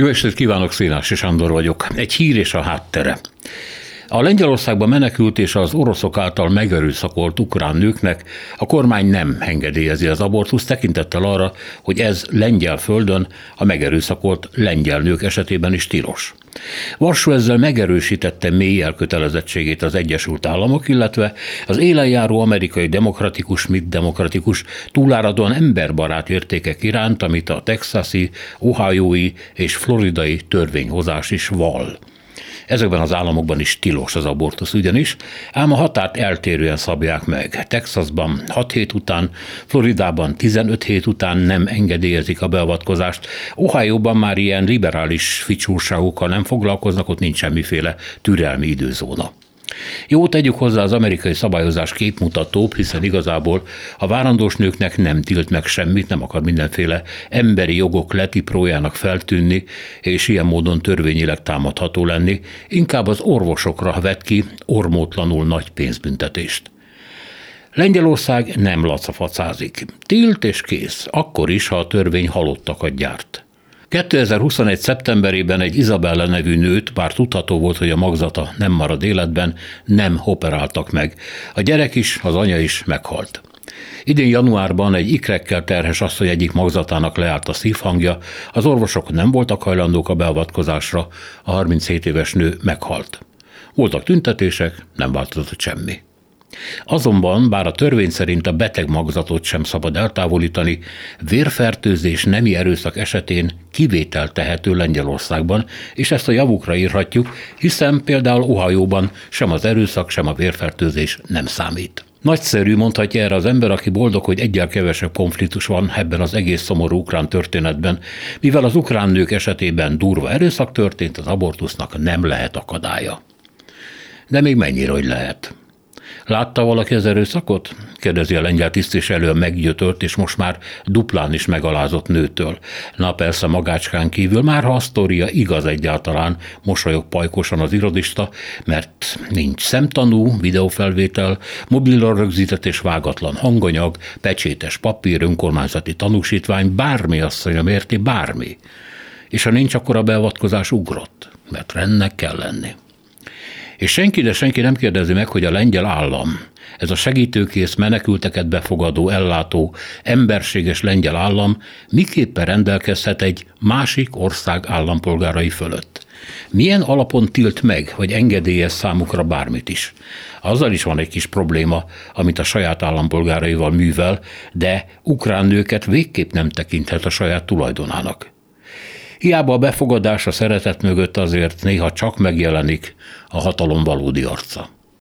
Jó estét kívánok, Szénási Sándor vagyok. Egy hír és a háttere. A Lengyelországban menekült és az oroszok által megerőszakolt ukrán nőknek a kormány nem engedélyezi az abortusz tekintettel arra, hogy ez lengyel földön a megerőszakolt lengyel nők esetében is tilos. Varsó ezzel megerősítette mély elkötelezettségét az Egyesült Államok, illetve az élenjáró amerikai demokratikus, mit demokratikus, túláradóan emberbarát értékek iránt, amit a texasi, ohiói és floridai törvényhozás is val. Ezekben az államokban is tilos az abortusz ugyanis, ám a határt eltérően szabják meg. Texasban 6 hét után, Floridában 15 hét után nem engedélyezik a beavatkozást, Ohio-ban már ilyen liberális ficsúrságokkal nem foglalkoznak, ott nincs semmiféle türelmi időzóna. Jó, tegyük hozzá az amerikai szabályozás képmutatóbb, hiszen igazából a várandós nőknek nem tilt meg semmit, nem akar mindenféle emberi jogok letiprójának feltűnni, és ilyen módon törvényileg támadható lenni, inkább az orvosokra vet ki ormótlanul nagy pénzbüntetést. Lengyelország nem lacafacázik. Tilt és kész, akkor is, ha a törvény halottakat gyárt. 2021. szeptemberében egy Izabella nevű nőt, bár tudható volt, hogy a magzata nem marad életben, nem operáltak meg. A gyerek is, az anya is meghalt. Idén januárban egy ikrekkel terhes asszony egyik magzatának leállt a szívhangja, az orvosok nem voltak hajlandók a beavatkozásra, a 37 éves nő meghalt. Voltak tüntetések, nem változott semmi. Azonban, bár a törvény szerint a beteg magzatot sem szabad eltávolítani, vérfertőzés nemi erőszak esetén kivétel tehető Lengyelországban, és ezt a javukra írhatjuk, hiszen például Ohajóban sem az erőszak, sem a vérfertőzés nem számít. Nagyszerű, mondhatja erre az ember, aki boldog, hogy egyel kevesebb konfliktus van ebben az egész szomorú ukrán történetben, mivel az ukrán nők esetében durva erőszak történt, az abortusznak nem lehet akadálya. De még mennyire, hogy lehet? Látta valaki az erőszakot? kérdezi a lengyel tisztviselő a meggyötört és most már duplán is megalázott nőtől. Na persze magácskán kívül, már ha a sztoria igaz egyáltalán, mosolyog pajkosan az irodista, mert nincs szemtanú, videófelvétel, mobilra rögzített és vágatlan hanganyag, pecsétes papír, önkormányzati tanúsítvány, bármi asszonyom érti, bármi. És ha nincs, akkor a beavatkozás ugrott, mert rendnek kell lenni. És senki, de senki nem kérdezi meg, hogy a lengyel állam, ez a segítőkész menekülteket befogadó, ellátó, emberséges lengyel állam miképpen rendelkezhet egy másik ország állampolgárai fölött. Milyen alapon tilt meg, vagy engedélyez számukra bármit is? Azzal is van egy kis probléma, amit a saját állampolgáraival művel, de ukrán nőket végképp nem tekinthet a saját tulajdonának. Hiába a befogadás a szeretet mögött azért néha csak megjelenik a hatalom valódi arca.